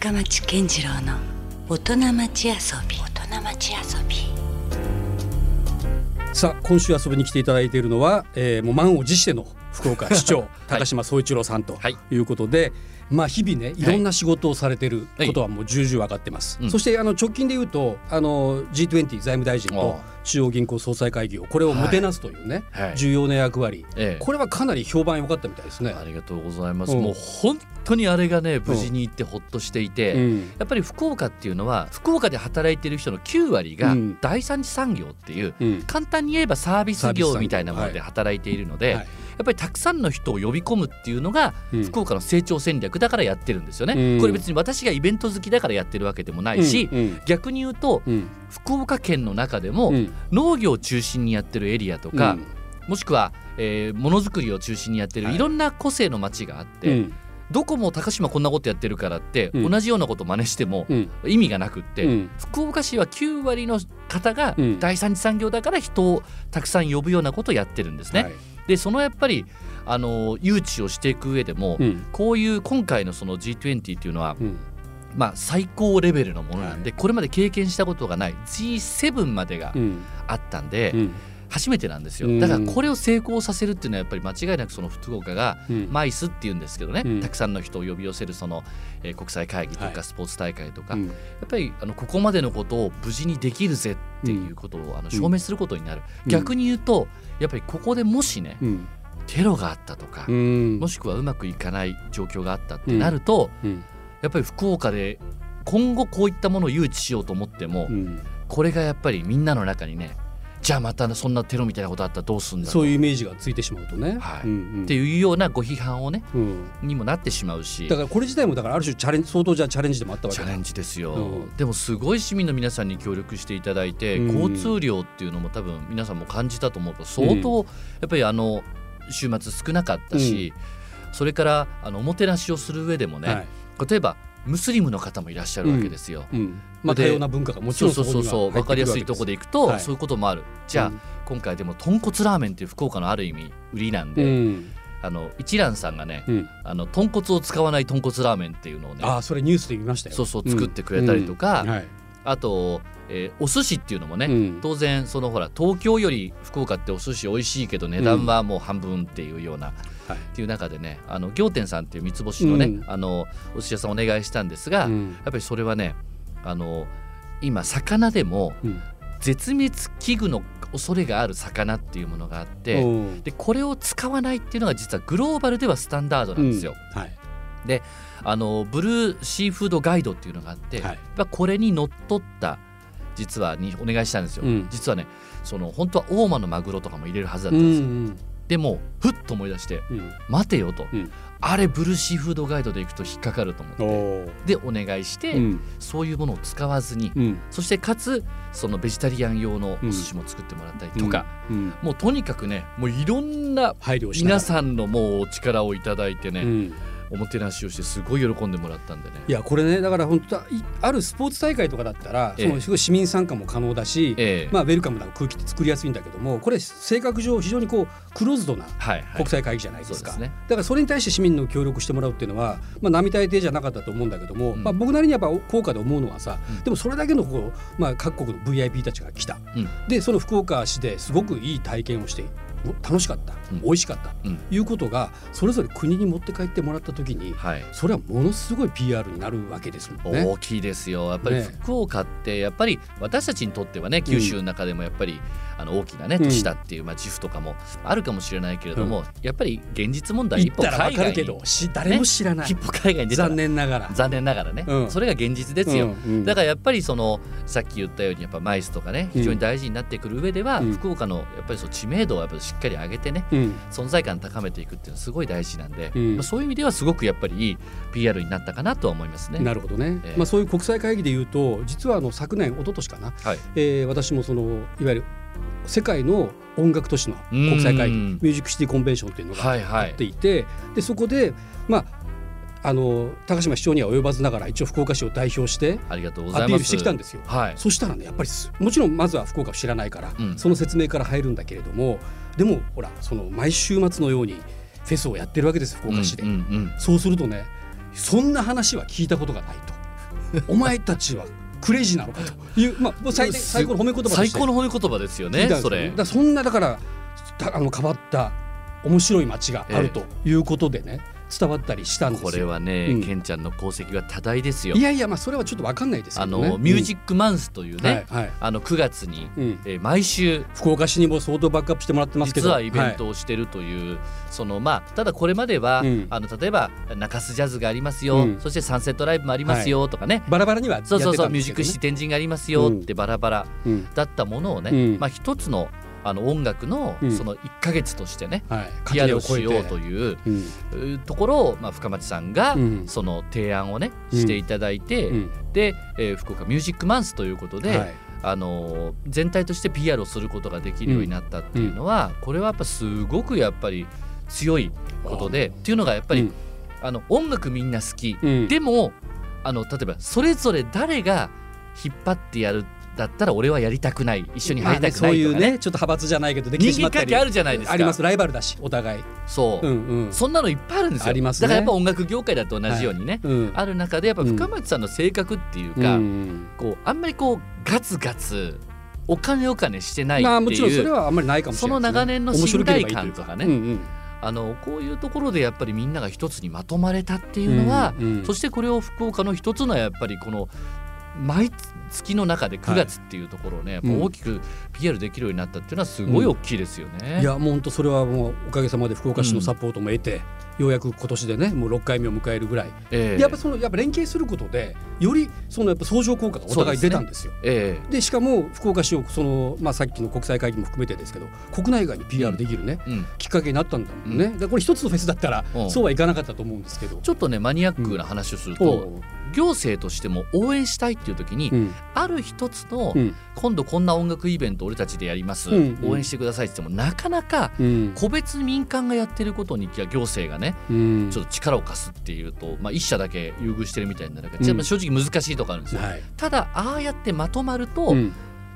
深町健次郎の大人町遊び。大人町遊び。さあ今週遊びに来ていただいているのは、えー、もう満を持しての福岡市長 高島総一郎さんとい。うことで、はいまあ、日々ねい。ろんな仕事をされてることはもう重々分かってます、はい、そしてあの直近で言うとあの G20 財務大臣と中央銀行総裁会議をこれをもてなすというね、はい、重要な役割、ええ、これはかなり評判良かったみたいですね。ありがとうございます、うん、もう本当にあれがね無事に行ってほっとしていて、うん、やっぱり福岡っていうのは福岡で働いてる人の9割が第三次産業っていう、うん、簡単に言えばサービス業みたいなもので働いているので、っぱりたくさんの人を呼び込むっていうのが福岡の成長戦略だからやってるんですよね。うん、これ別に私がイベント好きだからやってるわけでもないし、うんうん、逆に言うと、福岡県の中でも農業を中心にやってるエリアとか、もしくは、えー、ものづくりを中心にやってるい。ろんな個性の町があって。どこも高島こんなことやってるからって、同じようなこと真似しても意味がなくって、福岡市は9割の方が第三次産業だから人をたくさん呼ぶようなことをやってるんですね。はいでそのやっぱりあの誘致をしていく上でも、うん、こういう今回のその G20 っていうのは、うん、まあ、最高レベルのものなんで、はい、これまで経験したことがない G7 までがあったんで、うん、初めてなんですよ。だからこれを成功させるっていうのはやっぱり間違いなくその福岡がマイスっていうんですけどね、たくさんの人を呼び寄せるその、えー、国際会議とかスポーツ大会とか、はい、やっぱりあのここまでのことを無事にできるぜっていうことをあの証明することになる、逆に言うとやっぱりここでもしね、テロがあったとか、うん、もしくはうまくいかない状況があったってなると、うん、やっぱり福岡で今後こういったものを誘致しようと思っても、うん、これがやっぱりみんなの中にねじゃあまたそんなテロみたいなことあったらどうすんだそういうイメージがついてしまうとね、はい。うんうん、っていうようなご批判をね、うん、にもなってしまうし。だからこれ自体もだからある種チャレンジ相当じゃチャレンジでもあったわけチャレンジですよ、うん、でもすごい市民の皆さんに協力していただいて、うん、交通量っていうのも多分皆さんも感じたと思うと相当やっぱりあの週末少なかったし、それからあのおもてなしをする上でもね、はい、例えばムスリムの方もいらっしゃるわけですよ。うん。うん、まあ、多様な文化がもちろんそうそうそう分かりやすいところでいくと、はい、そういうこともある。じゃあ、うん、今回でも豚骨ラーメンっていう福岡のある意味売りなんで。あの一蘭さんがね、あの豚骨を使わない豚骨ラーメンっていうのをねあそれニュースで見ましたよ。そうそう作ってくれたりとか、はい、あと、えー、お寿司っていうのもね、うん、当然そのほら東京より福岡ってお寿司美味しいけど値段はもう半分っていうような、うん、っていう中でねあの仰天さんっていう三つ星のね、うん、あのお寿司屋さんお願いしたんですが、やっぱりそれはねあの今魚でも絶滅危惧の恐れがある魚っていうものがあってでこれを使わないっていうのが実はグローバルではスタンダードなんですよ。はいであのブルーシーフードガイドっていうのがあって、はい、これにのっとった実はにお願いしたんですよ、うん、実はねその本当は大間のマグロとかも入れるはずだったんですよ、うんうん、でもふっと思い出して、うん、待てよと、うん、あれブルーシーフードガイドでいくと引っかかると思ってでお願いして、そういうものを使わずに、そしてかつそのベジタリアン用のお寿司も作ってもらったりとか、もうとにかくねもういろんな皆さんのもうお力をいただいてね、おもてなしをしてすごい喜んでもらったんでね。いやこれねだから本当あるスポーツ大会とかだったら、ええ、そのすごい市民参加も可能だし、え、まあ、ウェルカムな空気って作りやすいんだけどもこれ性格上非常にこうクローズドな国際会議じゃないですか、はいはいね、だからそれに対して市民の協力してもらうっていうのは、まあ、並大抵じゃなかったと思うんだけども、うん、まあ、僕なりにやっぱ効果で思うのはさ、うん、でもそれだけのこう、まあ、各国の VIP たちが来た、うん、でその福岡市ですごくいい体験をして楽しかった、うん、美味しかった、うん、いうことがそれぞれ国に持って帰ってもらった時に、はい、それはものすごい PR になるわけですもんね。大きいですよ。やっぱり福岡ってやっぱり私たちにとってはね九州の中でもやっぱり、あの大きなね都市だっていう、まあ、自負とかもあるかもしれないけれども、やっぱり現実問題一歩海外に誰も知らない、一歩海外に残念ながら。残念ながらね、それが現実ですよ、だからやっぱりそのさっき言ったようにやっぱマイスとかね非常に大事になってくる上では、福岡のやっぱりそう知名度をやっぱりしっかり上げてね、存在感高めていくっていうのはすごい大事なんで、まあ、そういう意味ではすごくやっぱりいい PR になったかなとは思いますね。なるほどね、えー、まあ、そういう国際会議でいうと実はあの昨年一昨年かな、はい。えー、私もそのいわゆる世界の音楽都市の国際会議ミュージックシティコンベンションというのがあっていて、はいはい、でそこでまああの高島市長には及ばずながら一応福岡市を代表してアピールしてきたんですよ。はい、そしたらねやっぱりもちろんまずは福岡を知らないから、うん、その説明から入るんだけれどもでもほらその毎週末のようにフェスをやってるわけです福岡市で、うんうんうん、そうするとねそんな話は聞いたことがないと。お前たちはクレイジーなのかと。いう、まあ、最最高の褒め言葉最高の褒め言葉ですよねそれ。だそんなだからあの変わった面白い街があるということでね、ええ伝わったりしたんですこれはね、うん、ケンちゃんの功績は多大ですよ。いやいやまあそれはちょっとわかんないですけど、ね、あのミュージックマンスというね、うんはいはい、あの9月に、うん、えー、毎週福岡市にも相当バックアップしてもらってますけど。実はイベントをしてるという、はい、そのまあただこれまでは、うん、あの例えば中洲ジャズがありますよ、そしてサンセットライブもありますよとかね、はい、バラバラには、そうそうそうミュージックシティ天神がありますよってバラバラだったものをね、まあ一つのあの音楽のその1か月としてね、うんはい、PR をしようというところを、まあ、深町さんがその提案をねしていただいて、で、えー、福岡ミュージックマンスということで、はい、あの全体として PR をすることができるようになったっていうのは、これはやっぱすごくやっぱり強いことでっていうのがやっぱり、あの音楽みんな好き、でもあの例えばそれぞれ誰が引っ張ってやるってだったら俺はやりたくない。一緒に入りたくないとか、ね、そういうねちょっと派閥じゃないけどできてしまったり。あるじゃないですか。あります。ライバルだしお互い。そう、うんうん、そんなのいっぱいあるんですよ。あります、ね、だからやっぱ音楽業界だと同じようにね、はい。うん、ある中でやっぱ深町さんの性格っていうか、うん、こうあんまりこうガツガツお金お金してないっていう、まあ、もちろんそれはあんまりないかもしれない、ね、その長年の信頼感とかね、うんうん。あのこういうところでやっぱりみんなが一つにまとまれたっていうのは、うんうん、そしてこれを福岡の一つのやっぱりこの毎月の中で9月っていうところをね、はい、大きく PR できるようになったっていうのはすごい大きいですよね。うん、いやもう本当それはもうおかげさまで福岡市のサポートも得て、うん、ようやく今年でねもう6回目を迎えるぐらい、えー、やっぱそのやっぱ連携することでよりそのやっぱ相乗効果がお互い出たんですよ。で、ねえ。ー、しかも福岡市をその、まあ、さっきの国際会議も含めてですけど国内外に PR できるね、うん、きっかけになったんだもんね。だこれ一つのフェスだったらそうはいかなかったと思うんですけど。ちょっとねマニアックな話をすると、行政としても応援したいっていう時に、うん、ある一つの、うん、今度こんな音楽イベント俺たちでやります、うん応援してくださいって言ってもなかなか個別に民間がやってることに行政がね、ちょっと力を貸すっていうと、まあ、一社だけ優遇してるみたいになるから、正直難しいとこあるんですよ。はい、ただああやってまとまると、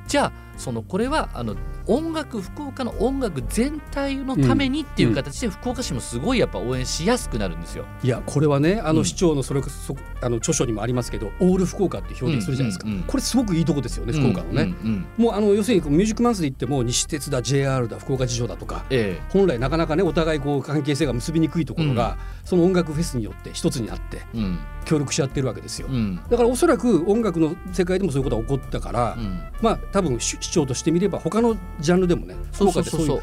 じゃあそのこれはあの音楽福岡の音楽全体のためにっていう形で福岡市もすごいやっぱ応援しやすくなるんですよ。いやこれはねあの市長のそれこそ、あの著書にもありますけどオール福岡って表現するじゃないですか、うんうんうん、これすごくいいとこですよね福岡のね。うん。うんうん、もうあの要するにミュージックマンスで言っても西鉄だ JR だ福岡事情だとか、ええ、本来なかなかねお互いこう関係性が結びにくいところが、うん、その音楽フェスによって一つになって、協力し合ってるわけですよ。だからおそらく音楽の世界でもそういうことが起こったから、まあ多分市長としてみれば他のジャンルでもね福岡ってそういう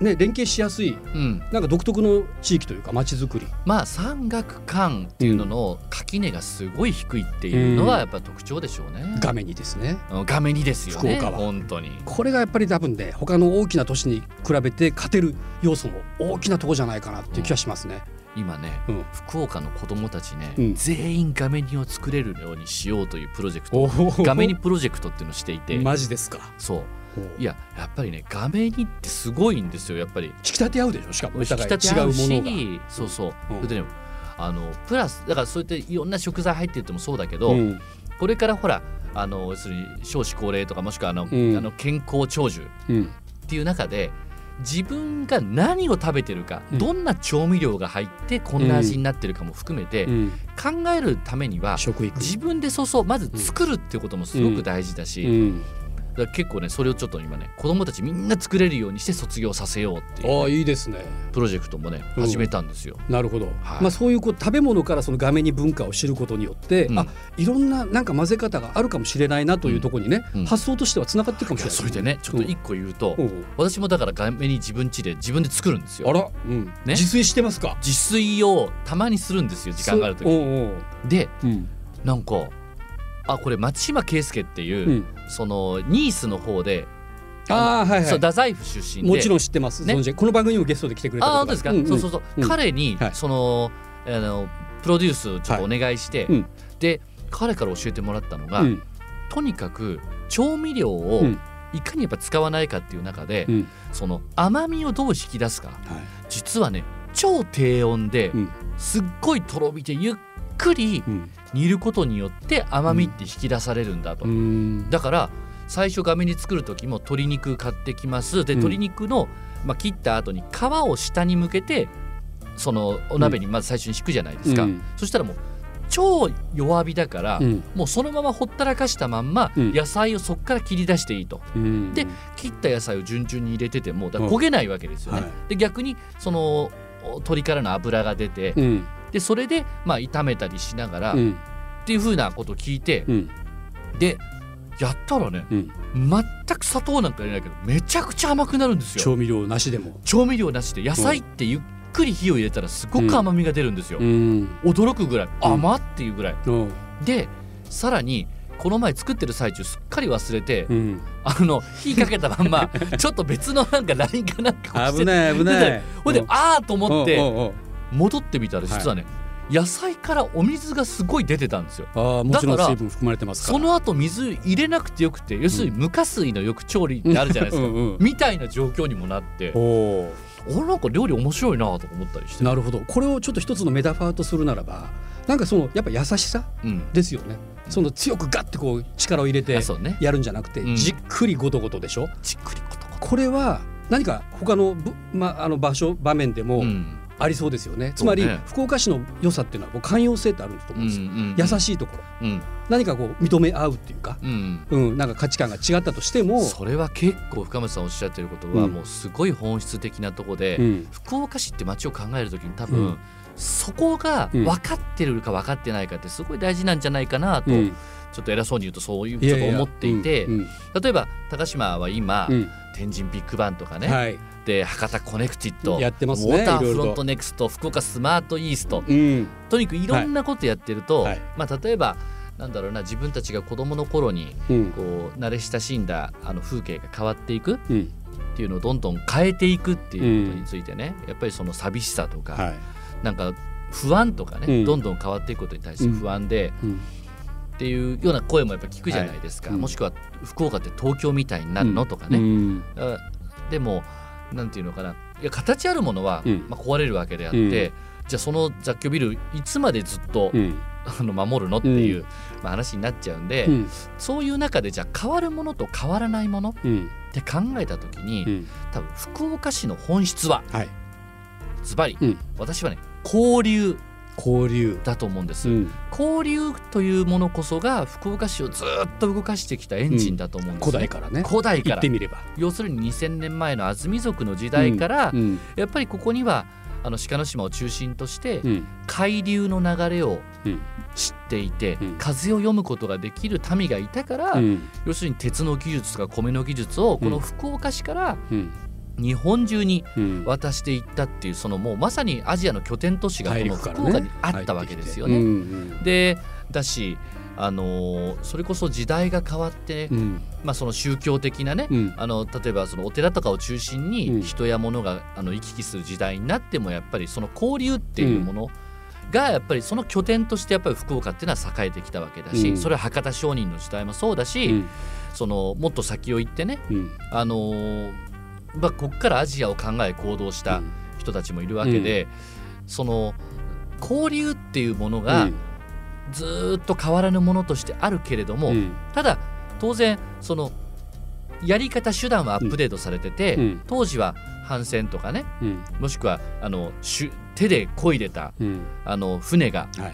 ね、連携しやすい、うん、なんか独特の地域というか街づくり。まあ山岳間っていうのの垣根がすごい低いっていうのはやっぱ特徴でしょうね、うん、画面にですね。画面にですよね福岡は。本当に。これがやっぱり多分ね他の大きな都市に比べて勝てる要素の大きなとこじゃないかなっていう気がしますね、うん、今ね、うん、福岡の子どもたちね、うん、全員画面にを作れるようにしようというプロジェクト。画面にプロジェクトっていうのをしていて。マジですか？そう。いややっぱりね画面にってすごいんですよやっぱり。引き立て合うでしょ？しかも。引き立て合うしそうそう、うん、でねあのプラスだからそうやっていろんな食材入っててもそうだけど、うん、これからほらあの要するに少子高齢とかもしくはあの、うん、あの健康長寿っていう中で、自分が何を食べてるか、どんな調味料が入ってこんな味になってるかも含めて、考えるためには自分でそうそうまず作るっていうこともすごく大事だし、だ結構ねそれをちょっと今ね子供たちみんな作れるようにして卒業させようっていう、ね、あいいですね。プロジェクトもね始めたんですよ。なるほど、はい、まあ、そういうこう食べ物からその画面に文化を知ることによって、うん、あいろんななんか混ぜ方があるかもしれないなというところにね、うん、発想としてはつながってるかもしれない、それでねちょっと一個言うと、私もだから画面に自分家で自分で作るんですよ。あら、うん。ね、自炊してますか？自炊をたまにするんですよ時間がある時。に。で、うん、なんかあこれ松島圭介っていう、うん、そのニースの方でああはいはい、そう太宰府出身で。もちろん知ってます、ね、この番組もゲストで来てくれたあ本当ですか、うんうん、そうそうそう、うん、彼に、はい、そのあのプロデュースちょっとお願いして、はい、で彼から教えてもらったのが、うん、とにかく調味料をいかにやっぱ使わないかっていう中で、その甘みをどう引き出すか、はい、実はね超低温ですっごいとろみでゆっくり煮ることによって甘みって引き出されるんだと、うん、だから最初画面に作る時も鶏肉買ってきます。で鶏肉の、まあ、切った後に皮を下に向けてそのお鍋にまず最初に敷くじゃないですか、うん、そしたらもう超弱火だから、うん、もうそのままほったらかしたまんま野菜をそこから切り出していいと、うん、で切った野菜を順々に入れててもだ焦げないわけですよね、はい、で逆にその鶏からの脂が出て、でそれでまあ炒めたりしながら、っていうふうなことを聞いて、でやったらね、うん、全く砂糖なんか入れないけどめちゃくちゃ甘くなるんですよ。調味料なしでも。調味料なしで野菜ってゆっくり火を入れたらすごく甘みが出るんですよ、うん、驚くぐらい甘っていうぐらい、うん、でさらにこの前作ってる最中すっかり忘れて、うん、あの火かけたまんま ちょっと別のなんか LINE かなんかして危ない危ない。ほんでああと思って戻ってみたら実はね、はい野菜からお水がすごい出てたんですよ。あもちろん水分含まれてますその後水入れなくてよくて要するに無加水のよく調理ってあるじゃないですか。うん、みたいな状況にもなって。おなんか料理面白いなと思ったりして。なるほど。これをちょっと一つのメタファーとするならばなんかそのやっぱ優しさですよね、うん、その強くガッてこう力を入れてやるんじゃなくて、ねじっくりごとごとでしょ？じっくりごとごと。これは何か他の,、ま、あの場所場面でも、うんありそうですよね。つまり、福岡市の良さっていうのは寛容性ってあると思うんですよ、うんうんうん、優しいところ、うん、何かこう認め合うっていうか、うん、うん、なんか価値観が違ったとしても。それは結構深町さんおっしゃってることは、もうすごい本質的なところで、福岡市って街を考えるときに多分、そこが分かってるか分かってないかってすごい大事なんじゃないかなと、ちょっと偉そうに言うとそういうちょっと思っていて例えば高島は今、天神ビッグバンとかね、はい。って博多コネクティットやってますねウォーターフロントネクスト福岡スマートイースト、うん、とにかくいろんなことやってると、はい、まあ、例えばなんだろうな自分たちが子どもの頃にこう、慣れ親しんだあの風景が変わっていくっていうのをどんどん変えていくっていうことについてね、やっぱりその寂しさとか、はい、なんか不安とかね、どんどん変わっていくことに対して不安で。っていうような声もやっぱ聞くじゃないですか、はい、もしくは福岡って東京みたいになるのとかね、うん、でもなんていうのかな。いや形あるものは、まあ、壊れるわけであって、じゃあその雑居ビルいつまでずっと、あの守るのっていう、まあ、話になっちゃうんで、そういう中でじゃあ変わるものと変わらないものって考えた時に、多分福岡市の本質は、ズバリ、私はね交流交流だと思うんです、うん、交流というものこそが福岡市をずっと動かしてきたエンジンだと思うんです、ね。うん、古代からね。古代から。ってみれば。要するに2000年前の安住族の時代から、うん、やっぱりここにはあの鹿の島を中心として、海流の流れを知っていて、風を読むことができる民がいたから、要するに鉄の技術とか米の技術をこの福岡市から日本中に渡していったっていう、そのもうまさにアジアの拠点都市がこの福岡にあったわけですよね。でだしあのそれこそ時代が変わって、うん、まあ、その宗教的なね、うん、あの例えばそのお寺とかを中心に人や物があの行き来する時代になってもやっぱりその交流っていうものがやっぱりその拠点としてやっぱり福岡っていうのは栄えてきたわけだし、うん、それは博多商人の時代もそうだし、そのもっと先を行ってね、あのまあ、ここからアジアを考え行動した人たちもいるわけで、うん、その交流っていうものがずっと変わらぬものとしてあるけれども、うん、ただ当然そのやり方手段はアップデートされてて、うん、当時は帆船とかね、もしくはあの手で漕いでた、あの船が、は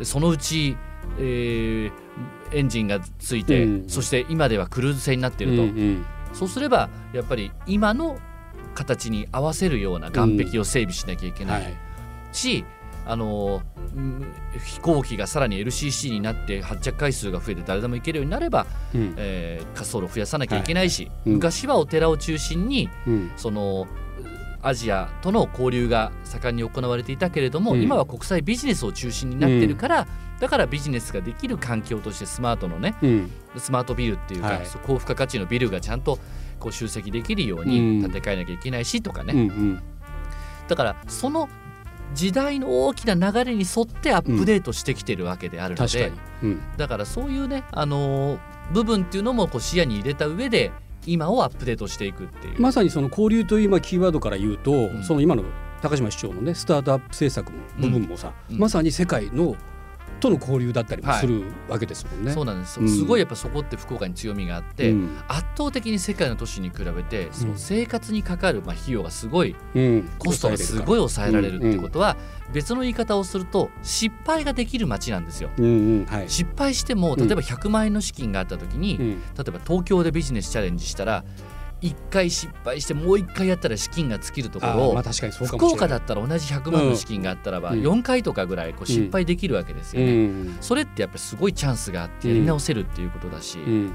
い、そのうち、えー、エンジンがついて、そして今ではクルーズ船になっていると。そうすればやっぱり今の形に合わせるような岸壁を整備しなきゃいけない、うんはい、しあの飛行機がさらに LCC になって発着回数が増えて誰でも行けるようになれば、うん、えー、滑走路を増やさなきゃいけないし、はい。うん、昔はお寺を中心に、うん、そのアジアとの交流が盛んに行われていたけれども、今は国際ビジネスを中心になってるから、だからビジネスができる環境としてスマートのね、うん、スマートビルっていうか、はい、高付加価値のビルがちゃんとこう集積できるように建て替えなきゃいけないしとかね、うんうん、だからその時代の大きな流れに沿ってアップデートしてきてるわけであるので、うん、だからそういうね、あのー、部分っていうのもこう視野に入れた上で今をアップデートしていくっていう。まさにその交流という今キーワードから言うと、うん、その今の高島市長のねスタートアップ政策の部分もさ、うん、まさに世界のとの交流だったりもするわけですもんね。はい、そうなんです、うん、すごいやっぱそこって福岡に強みがあって、うん、圧倒的に世界の都市に比べてその生活にかかるまあ費用がすごい、コストがすごい抑えられるってことは、別の言い方をすると失敗ができる街なんですよ。うんうん。はい、失敗しても例えば100万円の資金があった時に、例えば東京でビジネスチャレンジしたら1回失敗してもう1回やったら資金が尽きるところを、まあ、福岡だったら同じ100万の資金があったらば4回とかぐらいこう失敗できるわけですよね、うん、それってやっぱりすごいチャンスがあってやり直せるっていうことだし、うん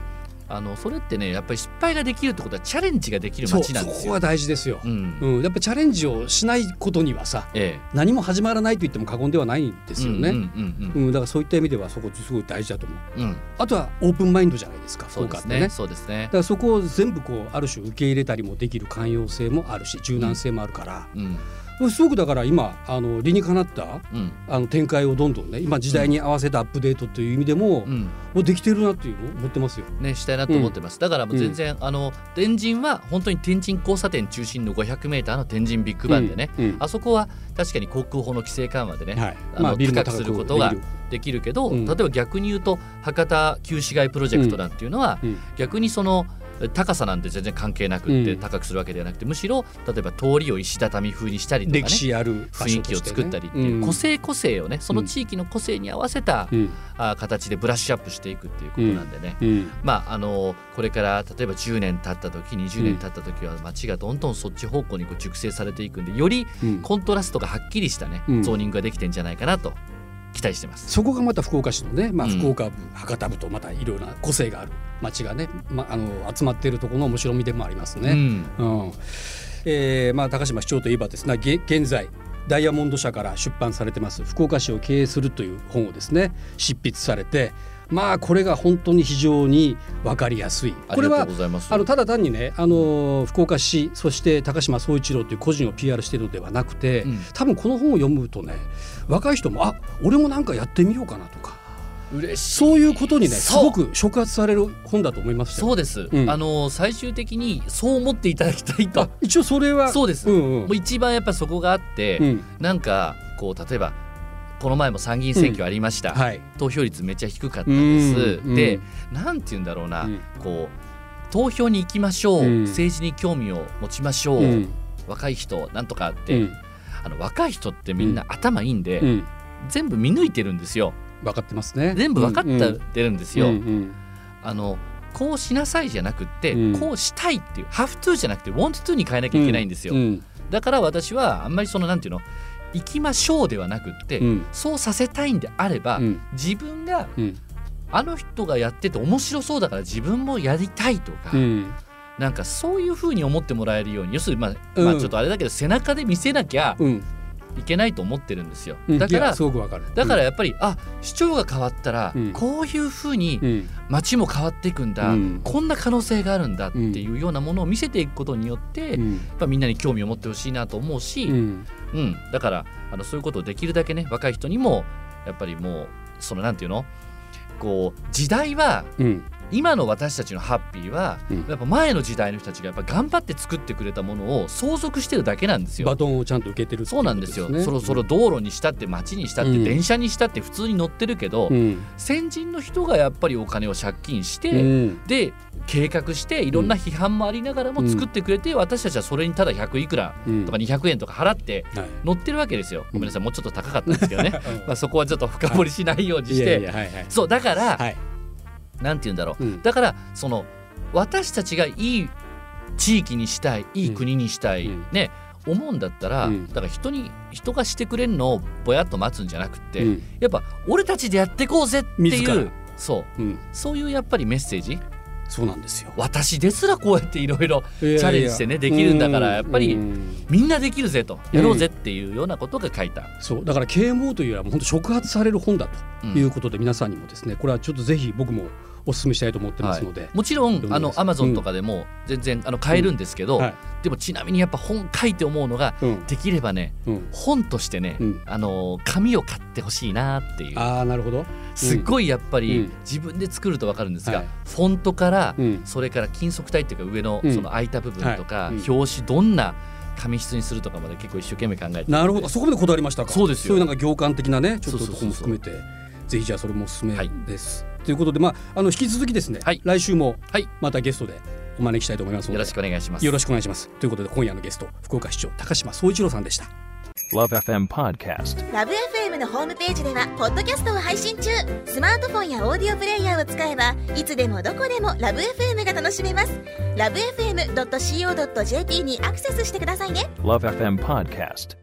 あのそれってねやっぱり失敗ができるってことはチャレンジができる街なんですよ。そこは大事ですよ、うん、うん、やっぱチャレンジをしないことにはさ、ええ、何も始まらないと言っても過言ではないんですよね、うんだからそういった意味ではそこすごい大事だと思う、うん、あとはオープンマインドじゃないですかそうですね。そうですね。だからそこを全部こうある種受け入れたりもできる寛容性もあるし柔軟性もあるから、うんすごくだから今あの理にかなった、うん、あの展開をどんどんね今時代に合わせたアップデートという意味でも、うん、もうできてるなっていう思ってますよ。ねしたいなと思ってます。うん、だからもう全然、あの天神は本当に天神交差点中心の 500m の天神ビッグバンでね、あそこは確かに航空法の規制緩和でね、はい、あの、まあ、高くすることができる。けど、例えば逆に言うと博多旧市街プロジェクトなんていうのは、逆にその高さなんて全然関係なくって高くするわけではなくて、むしろ例えば通りを石畳風にしたりとか、ね、歴史ある雰囲気を作ったりっていう、個性個性をねその地域の個性に合わせた、あ形でブラッシュアップしていくっていうことなんでね、まああのこれから例えば10年経った時20年経った時は街がどんどんそっち方向にこう熟成されていくんでよりコントラストがはっきりしたね、ゾーニングができてんじゃないかなと期待してます。そこがまた福岡市のね、まあ、福岡部、うん、博多部とまたいろいろな個性がある町がね、まあ、あの集まっているところの面白みでもありますね。うん、うん、えー、まあ、高島市長といえばですね現在ダイヤモンド社から出版されてます福岡市を経営するという本をですね執筆されてまあこれが本当に非常に分かりやすい。これはあのただ単にねあの福岡市そして高島総一郎という個人を PR しているのではなくて、うん、多分この本を読むとね若い人もあ俺もなんかやってみようかなとか。嬉しい。そういうことにねすごく触発される本だと思いますそうです、うん、あの最終的にそう思っていただきたいと。一応それはそうです、うんうん、もう一番やっぱそこがあって、うん、なんかこう例えばこの前も参議院選挙ありました、うん。はい、投票率めっちゃ低かったんです、でなんて言うんだろうな、こう投票に行きましょう、政治に興味を持ちましょう、若い人なんとかって、あの若い人ってみんな頭いいんで、全部見抜いてるんですよ。分かってますね。全部分かってるんですよ。あのこうしなさいじゃなくて、うん、こうしたいっていう「have to」じゃなくて「want to」に変えなきゃいけないんですよ。うんうん、だから私はあんまりそのなんていうの行きましょうではなくって、うん、そうさせたいんであれば、うん、自分が、うん、あの人がやってて面白そうだから自分もやりたいとか、うん、なんかそういうふうに思ってもらえるように要するに、まあまあ、ちょっとあれだけど背中で見せなきゃ、いけないと思ってるんですよ。だから、だからやっぱり、あ市長が変わったら、こういうふうに街も変わっていくんだ、こんな可能性があるんだっていうようなものを見せていくことによって、やっぱみんなに興味を持ってほしいなと思うし、うん、だからあのそういうことをできるだけね若い人にもやっぱりもうその何て言うの？こう時代は、うん、今の私たちのハッピーは、うん、やっぱ前の時代の人たちがやっぱ頑張って作ってくれたものを相続してるだけなんですよ。バトンをちゃんと受けてる、ね、そうなんですよ。そろそろ道路にしたって街にしたって、電車にしたって普通に乗ってるけど、うん、先人の人がやっぱりお金を借金して、で計画していろんな批判もありながらも作ってくれて、私たちはそれにただ100いくらとか200円とか払って乗ってるわけですよ、ごめんなさい。もうちょっと高かったんですけどね。まあそこはちょっと深掘りしないようにして。そうだから、はい、なんて言うんだろう、だからその私たちがいい地域にしたいいい国にしたい、ね思うんだったら、だから人に人がしてくれるのをぼやっと待つんじゃなくて、やっぱ俺たちでやっていこうぜっていうそう、そういうやっぱりメッセージ？そうなんですよ。私ですらこうやっていろいろチャレンジしてねできるんだからやっぱりみんなできるぜとやろうぜっていうようなことが書いた、そう。だから啓蒙というよりは本当触発される本だということで皆さんにもですねこれはちょっとぜひ僕もお勧めしたいと思ってますので、はい、もちろんあのアマゾンとかでも全然あの買えるんですけど、うん。はい、でもちなみにやっぱ本書いて思うのが、うん、できればね、うん、本としてね、あの紙を買ってほしいなっていう。あなるほど。すごいやっぱり自分で作ると分かるんですが、はい、フォントから、それから金属体っていうか上のその開いた部分とか、表紙どんな紙質にするとかまで結構一生懸命考えてなるほど。そこまでこだわりましたか。そうですそういうなんか行間的なねちょっととこも含めて。ぜひじゃあそれもおすすめです。ということでまああの引き続きですね、来週もまたゲストでお招きしたいと思いますのでよろしくお願いします。よろしくお願いします。ということで今夜のゲスト福岡市長高島総一郎さんでした。LoveFM Podcast LoveFM のホームページではポッドキャストを配信中。スマートフォンやオーディオプレイヤーを使えばいつでもどこでも LoveFM が楽しめます。LoveFM.co.jp にアクセスしてくださいね。LoveFM Podcast